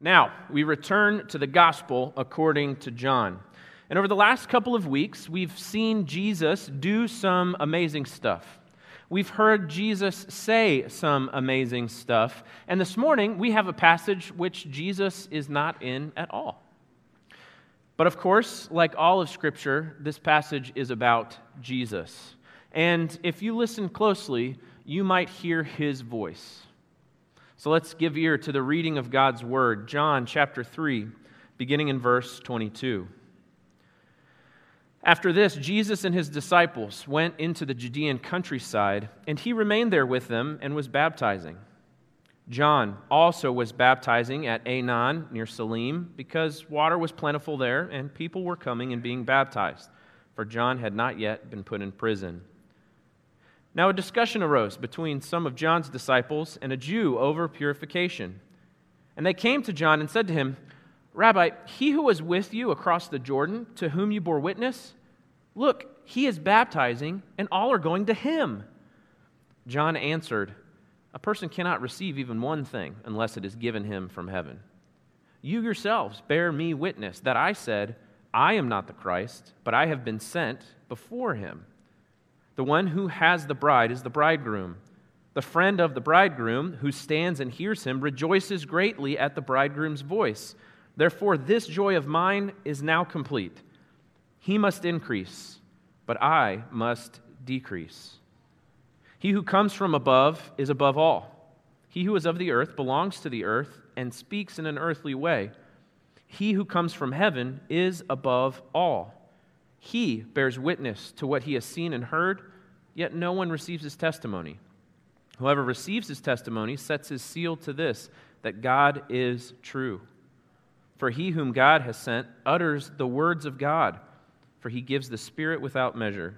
Now, we return to the gospel according to John. And over the last couple of weeks, we've seen Jesus do some amazing stuff. We've heard Jesus say some amazing stuff. And this morning, we have a passage which Jesus is not in at all. But of course, like all of Scripture, this passage is about Jesus. And if you listen closely, you might hear his voice. So let's give ear to the reading of God's word, John chapter 3, beginning in verse 22. After this, Jesus and his disciples went into the Judean countryside, and he remained there with them and was baptizing. John also was baptizing at Aenon near Salim because water was plentiful there, and people were coming and being baptized, for John had not yet been put in prison. Now, a discussion arose between some of John's disciples and a Jew over purification. And they came to John and said to him, Rabbi, he who was with you across the Jordan, to whom you bore witness, look, he is baptizing, and all are going to him. John answered, A person cannot receive even one thing unless it is given him from heaven. You yourselves bear me witness that I said, I am not the Christ, but I have been sent before him. The one who has the bride is the bridegroom. The friend of the bridegroom who stands and hears him rejoices greatly at the bridegroom's voice. Therefore, this joy of mine is now complete. He must increase, but I must decrease. He who comes from above is above all. He who is of the earth belongs to the earth and speaks in an earthly way. He who comes from heaven is above all. He bears witness to what he has seen and heard, yet no one receives his testimony. Whoever receives his testimony sets his seal to this that God is true. For he whom God has sent utters the words of God, for he gives the Spirit without measure.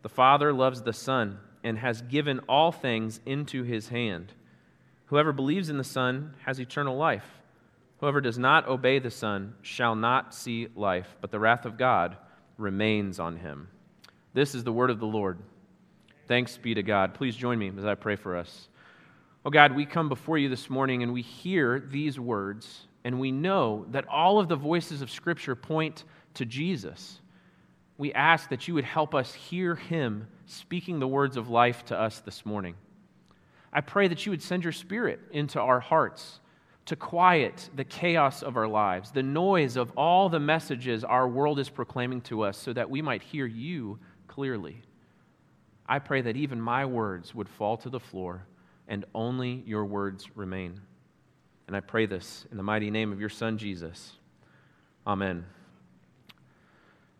The Father loves the Son and has given all things into his hand. Whoever believes in the Son has eternal life. Whoever does not obey the Son shall not see life, but the wrath of God remains on him. This is the word of the Lord. Thanks be to God. Please join me as I pray for us. Oh God, we come before you this morning and we hear these words, and we know that all of the voices of Scripture point to Jesus. We ask that you would help us hear him speaking the words of life to us this morning. I pray that you would send your Spirit into our hearts to quiet the chaos of our lives, the noise of all the messages our world is proclaiming to us, so that we might hear you clearly. I pray that even my words would fall to the floor and only your words remain. And I pray this in the mighty name of your Son, Jesus. Amen.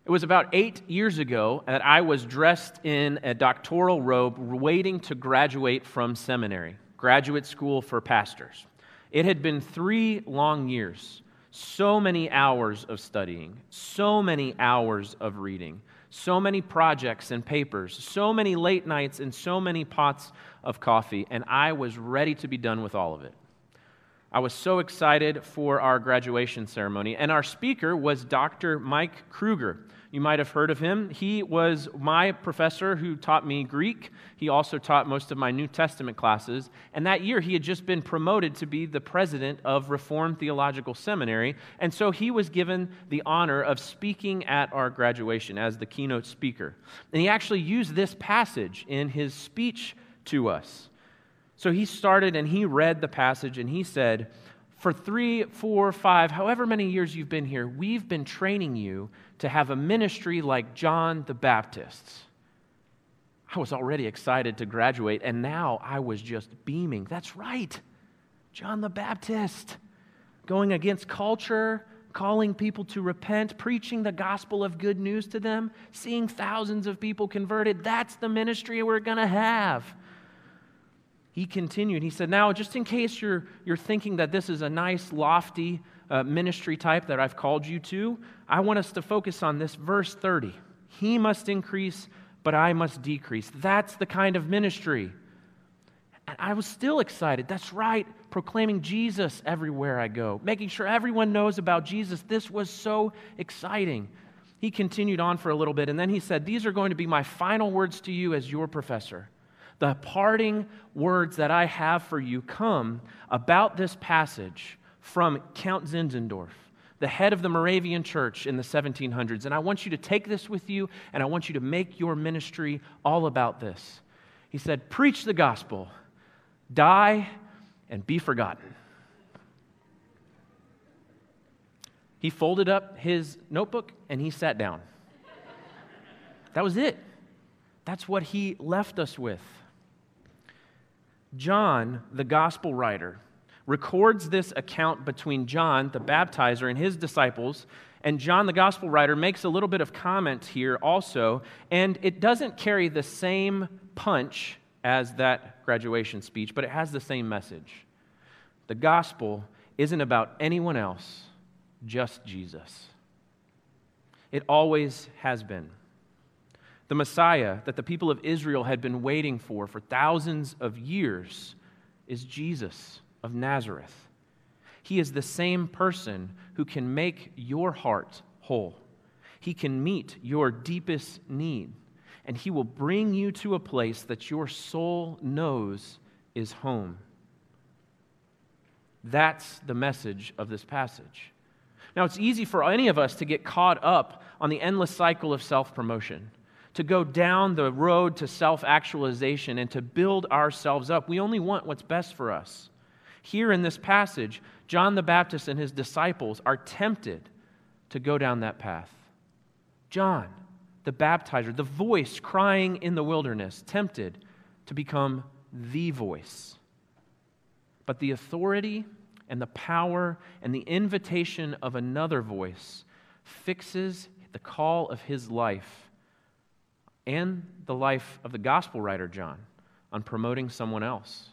It was about eight years ago that I was dressed in a doctoral robe waiting to graduate from seminary, graduate school for pastors. It had been three long years, so many hours of studying, so many hours of reading, so many projects and papers, so many late nights, and so many pots of coffee, and I was ready to be done with all of it. I was so excited for our graduation ceremony, and our speaker was Dr. Mike Kruger. You might have heard of him. He was my professor who taught me Greek. He also taught most of my New Testament classes. And that year, he had just been promoted to be the president of Reformed Theological Seminary. And so he was given the honor of speaking at our graduation as the keynote speaker. And he actually used this passage in his speech to us. So he started and he read the passage and he said, For three, four, five, however many years you've been here, we've been training you to have a ministry like John the Baptist's. I was already excited to graduate, and now I was just beaming. That's right, John the Baptist, going against culture, calling people to repent, preaching the gospel of good news to them, seeing thousands of people converted. That's the ministry we're going to have. He continued, he said, Now, just in case you're, you're thinking that this is a nice, lofty, uh, ministry type that I've called you to, I want us to focus on this verse 30. He must increase, but I must decrease. That's the kind of ministry. And I was still excited. That's right, proclaiming Jesus everywhere I go, making sure everyone knows about Jesus. This was so exciting. He continued on for a little bit, and then he said, These are going to be my final words to you as your professor. The parting words that I have for you come about this passage from Count Zinzendorf, the head of the Moravian church in the 1700s. And I want you to take this with you, and I want you to make your ministry all about this. He said, Preach the gospel, die, and be forgotten. He folded up his notebook and he sat down. That was it. That's what he left us with. John, the gospel writer, records this account between John, the baptizer, and his disciples. And John, the gospel writer, makes a little bit of comment here also. And it doesn't carry the same punch as that graduation speech, but it has the same message. The gospel isn't about anyone else, just Jesus. It always has been. The Messiah that the people of Israel had been waiting for for thousands of years is Jesus of Nazareth. He is the same person who can make your heart whole. He can meet your deepest need, and He will bring you to a place that your soul knows is home. That's the message of this passage. Now, it's easy for any of us to get caught up on the endless cycle of self promotion to go down the road to self actualization and to build ourselves up. We only want what's best for us. Here in this passage, John the Baptist and his disciples are tempted to go down that path. John, the baptizer, the voice crying in the wilderness, tempted to become the voice. But the authority and the power and the invitation of another voice fixes the call of his life and the life of the gospel writer John on promoting someone else.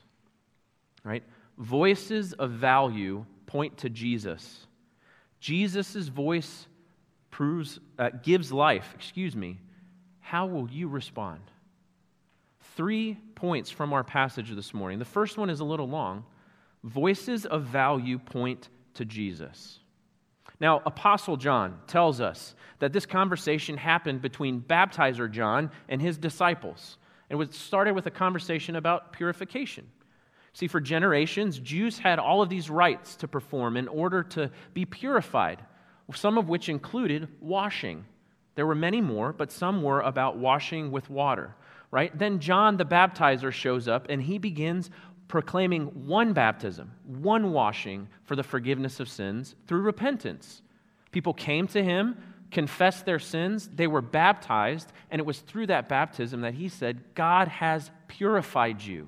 Right? Voices of value point to Jesus. Jesus' voice proves, uh, gives life. Excuse me. How will you respond? Three points from our passage this morning. The first one is a little long. Voices of value point to Jesus. Now, Apostle John tells us that this conversation happened between baptizer John and his disciples. And it started with a conversation about purification. See, for generations, Jews had all of these rites to perform in order to be purified, some of which included washing. There were many more, but some were about washing with water, right? Then John the baptizer shows up and he begins proclaiming one baptism, one washing for the forgiveness of sins through repentance. People came to him, confessed their sins, they were baptized, and it was through that baptism that he said, God has purified you.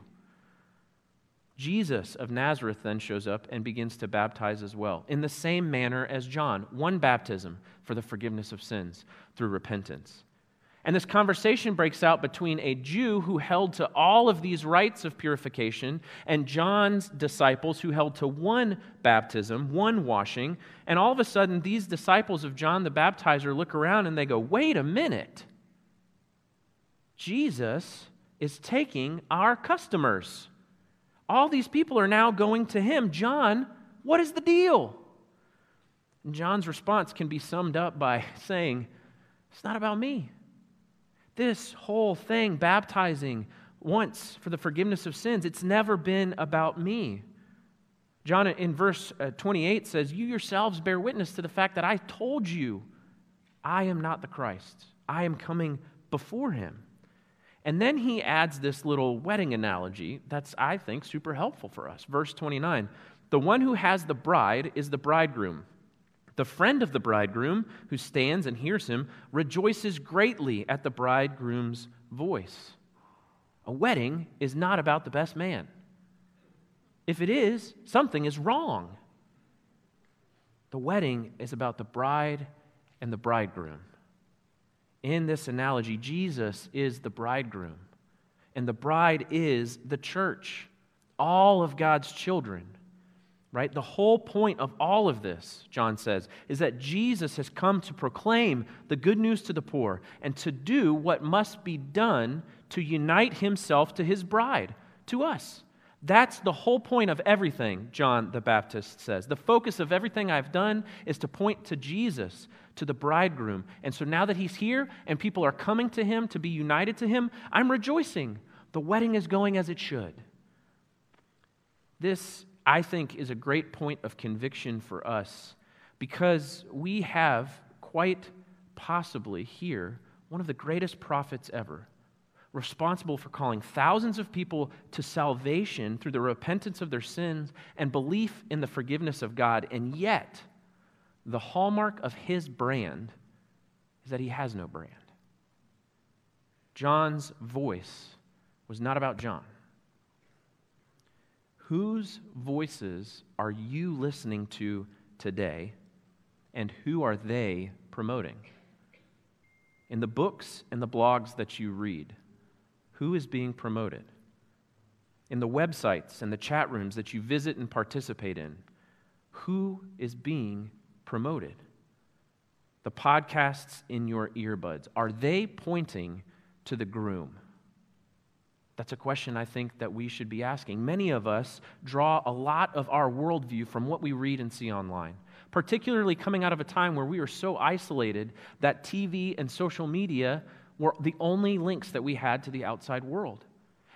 Jesus of Nazareth then shows up and begins to baptize as well, in the same manner as John, one baptism for the forgiveness of sins through repentance. And this conversation breaks out between a Jew who held to all of these rites of purification and John's disciples who held to one baptism, one washing. And all of a sudden, these disciples of John the Baptizer look around and they go, wait a minute. Jesus is taking our customers. All these people are now going to him. John, what is the deal? And John's response can be summed up by saying, It's not about me. This whole thing, baptizing once for the forgiveness of sins, it's never been about me. John in verse uh, 28 says, You yourselves bear witness to the fact that I told you I am not the Christ. I am coming before him. And then he adds this little wedding analogy that's, I think, super helpful for us. Verse 29 The one who has the bride is the bridegroom. The friend of the bridegroom, who stands and hears him, rejoices greatly at the bridegroom's voice. A wedding is not about the best man. If it is, something is wrong. The wedding is about the bride and the bridegroom. In this analogy, Jesus is the bridegroom, and the bride is the church, all of God's children right? The whole point of all of this, John says, is that Jesus has come to proclaim the good news to the poor and to do what must be done to unite himself to his bride, to us. That's the whole point of everything, John the Baptist says. The focus of everything I've done is to point to Jesus, to the bridegroom. And so now that he's here and people are coming to him to be united to him, I'm rejoicing. The wedding is going as it should. This I think, is a great point of conviction for us because we have quite possibly here one of the greatest prophets ever, responsible for calling thousands of people to salvation through the repentance of their sins and belief in the forgiveness of God. And yet, the hallmark of his brand is that he has no brand. John's voice was not about John. Whose voices are you listening to today, and who are they promoting? In the books and the blogs that you read, who is being promoted? In the websites and the chat rooms that you visit and participate in, who is being promoted? The podcasts in your earbuds, are they pointing to the groom? That's a question I think that we should be asking. Many of us draw a lot of our worldview from what we read and see online, particularly coming out of a time where we were so isolated that TV and social media were the only links that we had to the outside world.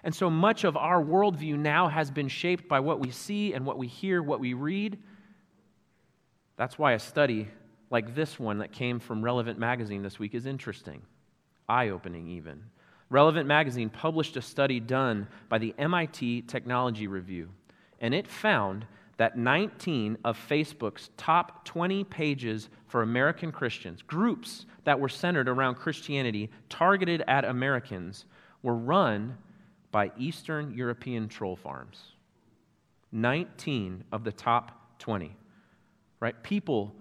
And so much of our worldview now has been shaped by what we see and what we hear, what we read. That's why a study like this one that came from Relevant Magazine this week is interesting, eye opening even. Relevant Magazine published a study done by the MIT Technology Review, and it found that 19 of Facebook's top 20 pages for American Christians, groups that were centered around Christianity, targeted at Americans, were run by Eastern European troll farms. 19 of the top 20. Right? People,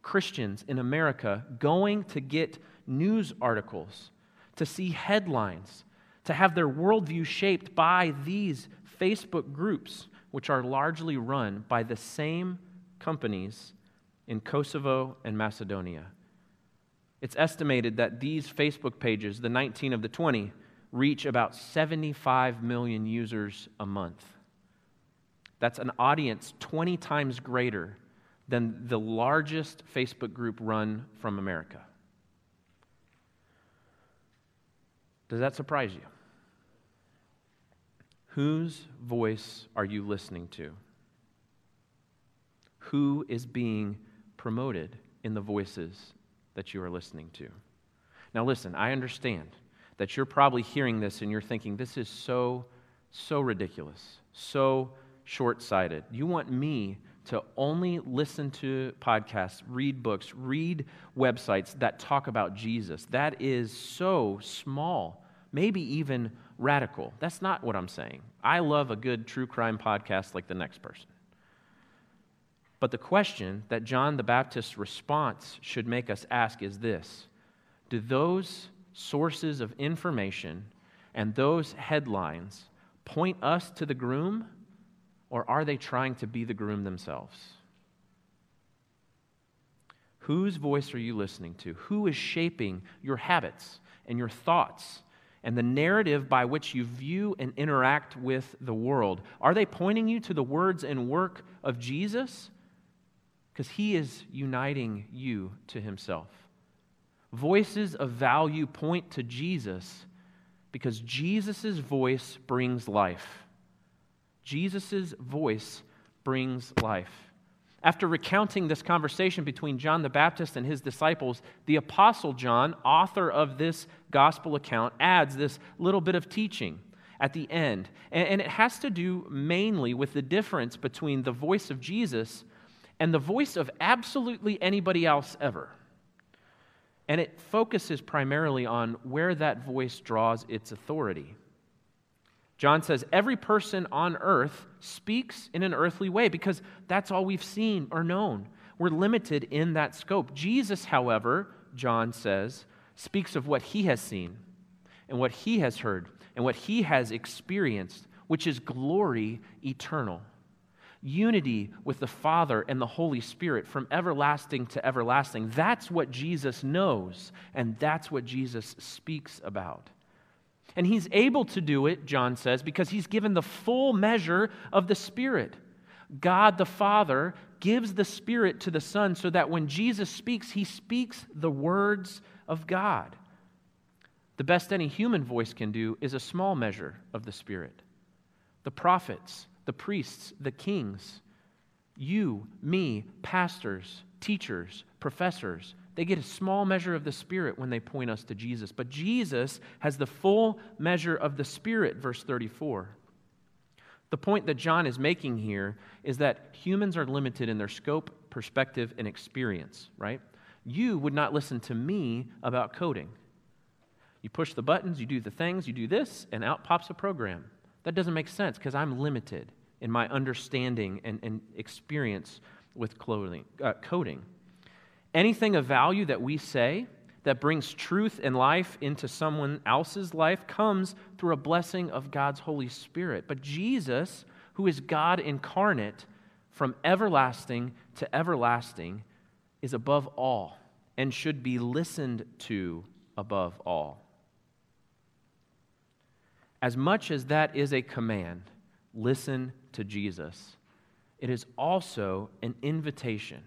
Christians in America, going to get news articles to see headlines, to have their worldview shaped by these Facebook groups, which are largely run by the same companies in Kosovo and Macedonia. It's estimated that these Facebook pages, the 19 of the 20, reach about 75 million users a month. That's an audience 20 times greater than the largest Facebook group run from America. Does that surprise you? Whose voice are you listening to? Who is being promoted in the voices that you are listening to? Now, listen, I understand that you're probably hearing this and you're thinking, this is so, so ridiculous, so short sighted. You want me to only listen to podcasts, read books, read websites that talk about Jesus. That is so small, maybe even radical. That's not what I'm saying. I love a good true crime podcast like the next person. But the question that John the Baptist's response should make us ask is this Do those sources of information and those headlines point us to the groom? Or are they trying to be the groom themselves? Whose voice are you listening to? Who is shaping your habits and your thoughts and the narrative by which you view and interact with the world? Are they pointing you to the words and work of Jesus? Because he is uniting you to himself. Voices of value point to Jesus because Jesus' voice brings life. Jesus' voice brings life. After recounting this conversation between John the Baptist and his disciples, the Apostle John, author of this gospel account, adds this little bit of teaching at the end. And, it has to do mainly with the difference between the voice of Jesus and the voice of absolutely anybody else ever. And it focuses primarily on where that voice draws its authority. John says every person on earth speaks in an earthly way because that's all we've seen or known. We're limited in that scope. Jesus, however, John says, speaks of what he has seen and what he has heard and what he has experienced, which is glory eternal. Unity with the Father and the Holy Spirit from everlasting to everlasting. That's what Jesus knows, and that's what Jesus speaks about. And he's able to do it, John says, because he's given the full measure of the Spirit. God the Father gives the Spirit to the Son so that when Jesus speaks, he speaks the words of God. The best any human voice can do is a small measure of the Spirit. The prophets, the priests, the kings, you, me, pastors, teachers, professors, they get a small measure of the Spirit when they point us to Jesus. But Jesus has the full measure of the Spirit, verse 34. The point that John is making here is that humans are limited in their scope, perspective, and experience, right? You would not listen to me about coding. You push the buttons, you do the things, you do this, and out pops a program. That doesn't make sense because I'm limited in my understanding and, and experience with clothing, uh, coding. Anything of value that we say that brings truth and life into someone else's life comes through a blessing of God's Holy Spirit. But Jesus, who is God incarnate from everlasting to everlasting, is above all and should be listened to above all. As much as that is a command, listen to Jesus, it is also an invitation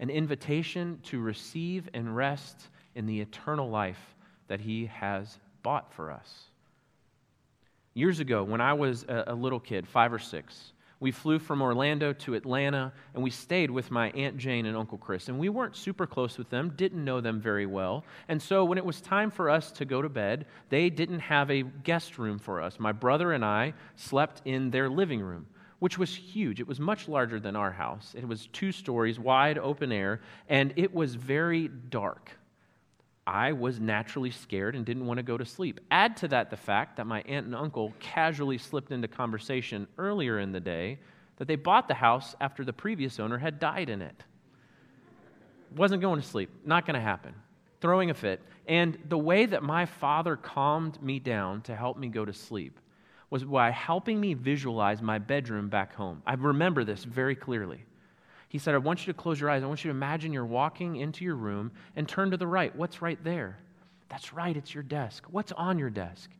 an invitation to receive and rest in the eternal life that He has bought for us. Years ago, when I was a, little kid, five or six, we flew from Orlando to Atlanta and we stayed with my Aunt Jane and Uncle Chris. And we weren't super close with them, didn't know them very well. And so when it was time for us to go to bed, they didn't have a guest room for us. My brother and I slept in their living room which was huge. It was much larger than our house. It was two stories, wide, open air, and it was very dark. I was naturally scared and didn't want to go to sleep. Add to that the fact that my aunt and uncle casually slipped into conversation earlier in the day that they bought the house after the previous owner had died in it. Wasn't going to sleep, not going to happen. Throwing a fit. And the way that my father calmed me down to help me go to sleep was by helping me visualize my bedroom back home. I remember this very clearly. He said, I want you to close your eyes. I want you to imagine you're walking into your room and turn to the right. What's right there? That's right, it's your desk. What's on your desk?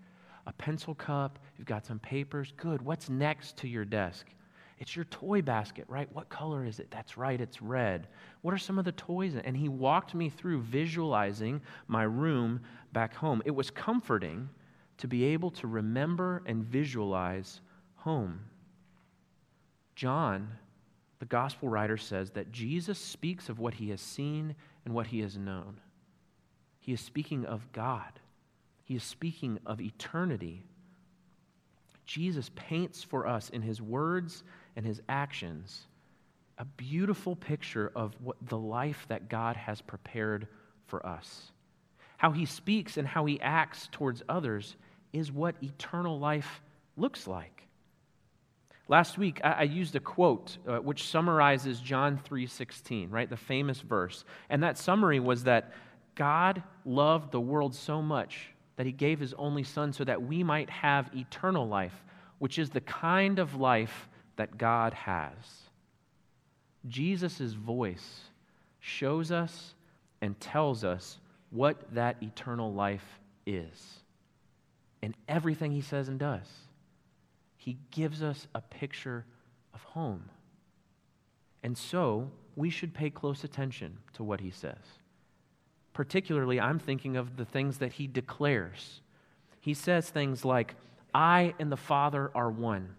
A pencil cup. You've got some papers. Good. What's next to your desk? It's your toy basket, right? What color is it? That's right, it's red. What are some of the toys? And he walked me through visualizing my room back home. It was comforting to be able to remember and visualize home. John, the gospel writer, says that Jesus speaks of what he has seen and what he has known. He is speaking of God, he is speaking of eternity. Jesus paints for us in his words and his actions a beautiful picture of what the life that God has prepared for us. How he speaks and how he acts towards others is what eternal life looks like. Last week, I, I used a quote uh, which summarizes John 3:16, right? The famous verse. And that summary was that God loved the world so much that he gave his only son so that we might have eternal life, which is the kind of life that God has. Jesus' voice shows us and tells us what that eternal life is in everything he says and does. He gives us a picture of home. And so we should pay close attention to what he says. Particularly, I'm thinking of the things that he declares. He says things like, I and the Father are one.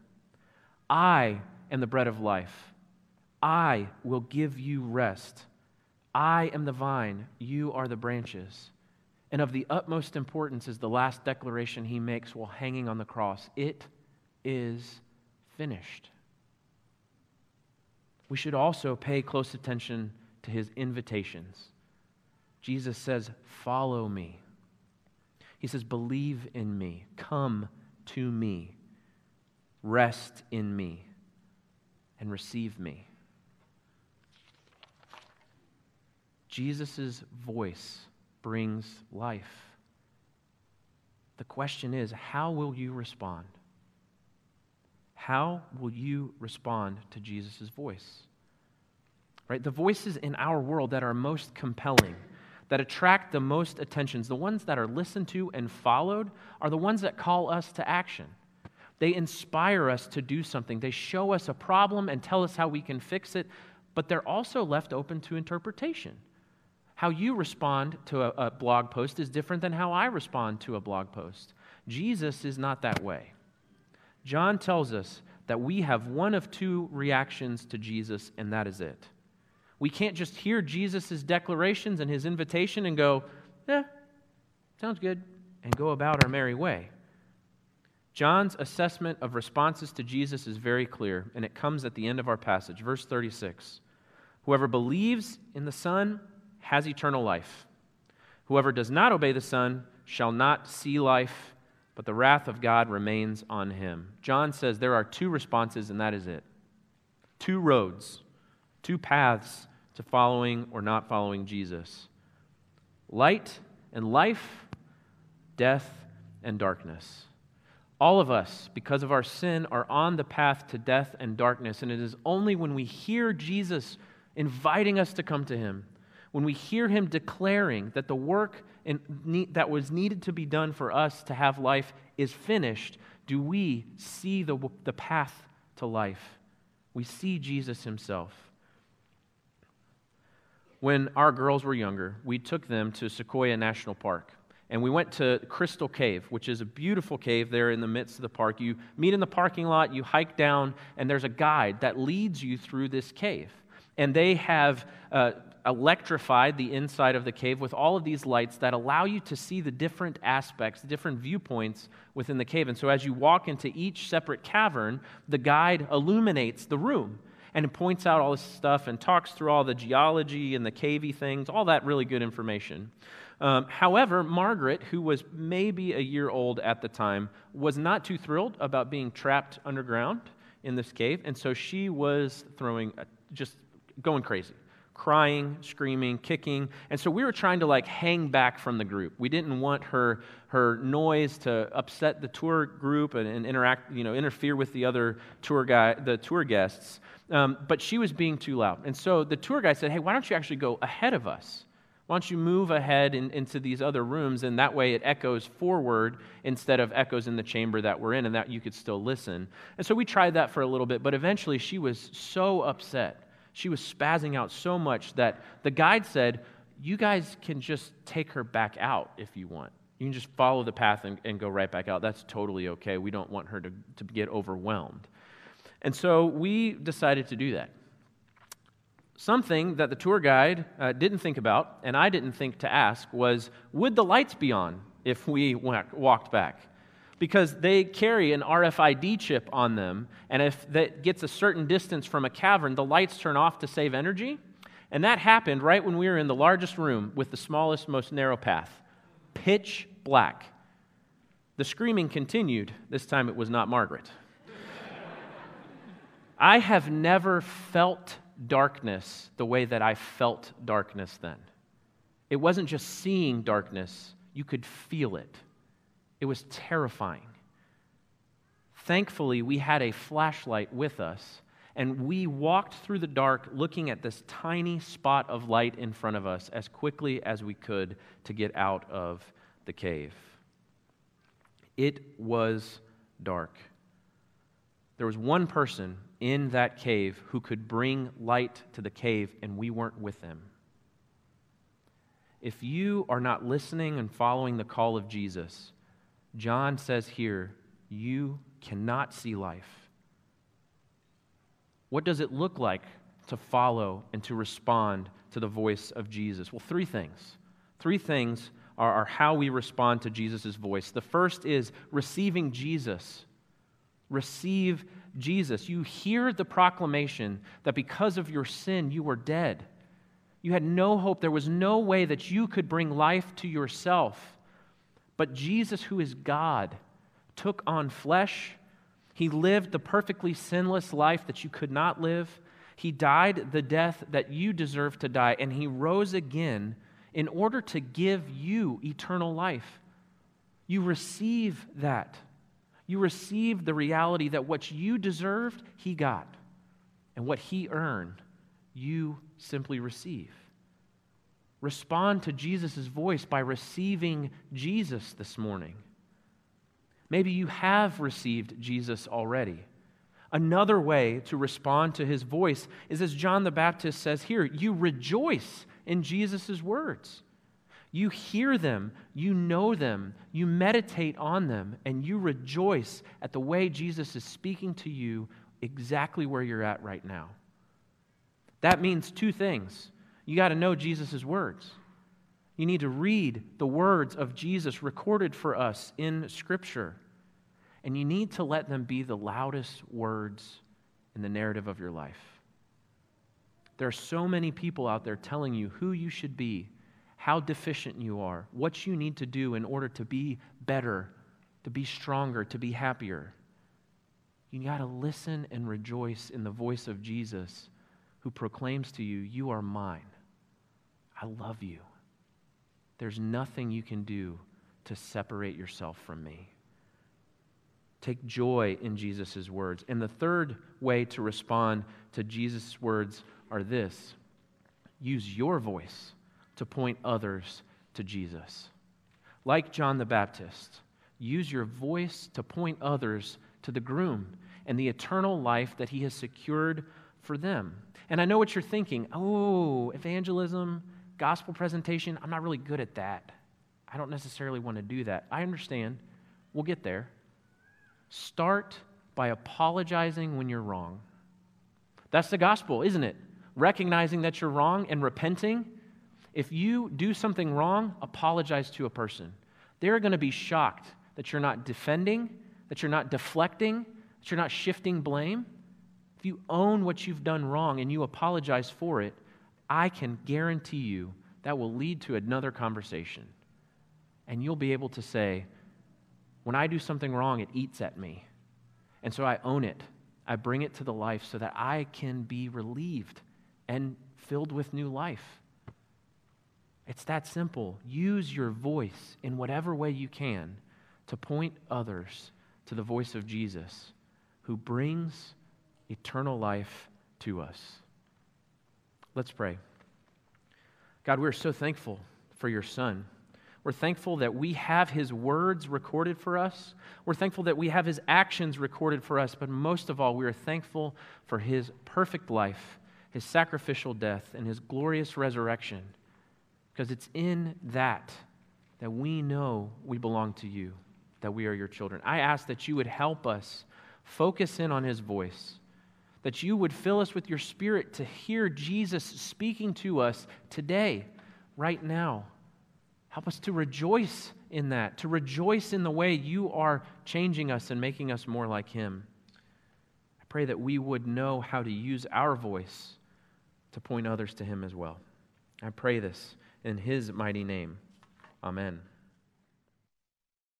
I am the bread of life. I will give you rest. I am the vine. You are the branches. And of the utmost importance is the last declaration he makes while hanging on the cross it is finished. We should also pay close attention to his invitations. Jesus says, Follow me. He says, Believe in me. Come to me. Rest in me. And receive me. Jesus' voice brings life. The question is how will you respond? How will you respond to Jesus' voice? Right? The voices in our world that are most compelling, that attract the most attentions, the ones that are listened to and followed, are the ones that call us to action. They inspire us to do something. They show us a problem and tell us how we can fix it, but they're also left open to interpretation. How you respond to a, a, blog post is different than how I respond to a blog post. Jesus is not that way. John tells us that we have one of two reactions to Jesus, and that is it. We can't just hear Jesus' declarations and his invitation and go, yeah, sounds good, and go about our merry way. John's assessment of responses to Jesus is very clear, and it comes at the end of our passage, verse 36. Whoever believes in the Son has eternal life. Whoever does not obey the Son shall not see life, but the wrath of God remains on him. John says there are two responses, and that is it two roads, two paths to following or not following Jesus light and life, death and darkness. All of us, because of our sin, are on the path to death and darkness, and it is only when we hear Jesus inviting us to come to Him, when we hear Him declaring that the work in, that was needed to be done for us to have life is finished, do we see the, the path to life. We see Jesus Himself. When our girls were younger, we took them to Sequoia National Park. And we went to Crystal Cave, which is a beautiful cave there in the midst of the park. You meet in the parking lot, you hike down, and there's a guide that leads you through this cave. And they have uh, electrified the inside of the cave with all of these lights that allow you to see the different aspects, the different viewpoints within the cave. And so as you walk into each separate cavern, the guide illuminates the room and points out all this stuff and talks through all the geology and the cavey things, all that really good information. Um, however, Margaret, who was maybe a year old at the time, was not too thrilled about being trapped underground in this cave, and so she was throwing, just going crazy crying, screaming, kicking. And so we were trying to like hang back from the group. We didn't want her her noise to upset the tour group and, and interact, you know, interfere with the other tour guy, the tour guests. Um, but she was being too loud. And so the tour guy said, "Hey, why don't you actually go ahead of us?" Why don't you move ahead in, into these other rooms, and that way it echoes forward instead of echoes in the chamber that we're in, and that you could still listen. And so we tried that for a little bit, but eventually she was so upset. She was spazzing out so much that the guide said, You guys can just take her back out if you want. You can just follow the path and, and go right back out. That's totally okay. We don't want her to, to get overwhelmed. And so we decided to do that. Something that the tour guide uh, didn't think about, and I didn't think to ask, was would the lights be on if we walked back? Because they carry an RFID chip on them, and if that gets a certain distance from a cavern, the lights turn off to save energy. And that happened right when we were in the largest room with the smallest, most narrow path. Pitch black. The screaming continued. This time it was not Margaret. I have never felt darkness the way that I felt darkness then. It wasn't just seeing darkness, you could feel it. It was terrifying. Thankfully, we had a flashlight with us, and we walked through the dark looking at this tiny spot of light in front of us as quickly as we could to get out of the cave. It was dark. There was one person in that cave who could bring light to the cave, and we weren't with them. If you are not listening and following the call of Jesus, John says here, you cannot see life. What does it look like to follow and to respond to the voice of Jesus? Well, three things. Three things are, are how we respond to Jesus' voice. The first is receiving Jesus receive Jesus. You hear the proclamation that because of your sin, you were dead. You had no hope. There was no way that you could bring life to yourself. But Jesus, who is God, took on flesh. He lived the perfectly sinless life that you could not live. He died the death that you deserve to die, and he rose again in order to give you eternal life. You receive that you receive the reality that what you deserved, He got. And what He earned, you simply receive. Respond to Jesus' voice by receiving Jesus this morning. Maybe you have received Jesus already. Another way to respond to his voice is as John the Baptist says here you rejoice in Jesus' words. You hear them, you know them, you meditate on them, and you rejoice at the way Jesus is speaking to you exactly where you're at right now. That means two things. You got to know Jesus' words. You need to read the words of Jesus recorded for us in Scripture. And you need to let them be the loudest words in the narrative of your life. There are so many people out there telling you who you should be, how deficient you are, what you need to do in order to be better, to be stronger, to be happier. You got to listen and rejoice in the voice of Jesus who proclaims to you, You are mine. I love you. There's nothing you can do to separate yourself from me. Take joy in Jesus' words. And the third way to respond to Jesus' words are this use your voice to point others to Jesus. Like John the Baptist, use your voice to point others to the groom and the eternal life that he has secured for them. And I know what you're thinking oh, evangelism, gospel presentation, I'm not really good at that. I don't necessarily want to do that. I understand. We'll get there. Start by apologizing when you're wrong. That's the gospel, isn't it? Recognizing that you're wrong and repenting. If you do something wrong, apologize to a person. They're going to be shocked that you're not defending, that you're not deflecting, that you're not shifting blame. If you own what you've done wrong and you apologize for it, I can guarantee you that will lead to another conversation. And you'll be able to say, when I do something wrong, it eats at me. And so I own it. I bring it to the life so that I can be relieved and filled with new life. It's that simple. Use your voice in whatever way you can to point others to the voice of Jesus who brings eternal life to us. Let's pray. God, we're so thankful for your Son. We're thankful that we have his words recorded for us. We're thankful that we have his actions recorded for us. But most of all, we are thankful for his perfect life, his sacrificial death, and his glorious resurrection. Because it's in that that we know we belong to you, that we are your children. I ask that you would help us focus in on his voice, that you would fill us with your spirit to hear Jesus speaking to us today, right now. Help us to rejoice in that, to rejoice in the way you are changing us and making us more like Him. I pray that we would know how to use our voice to point others to Him as well. I pray this in His mighty name. Amen.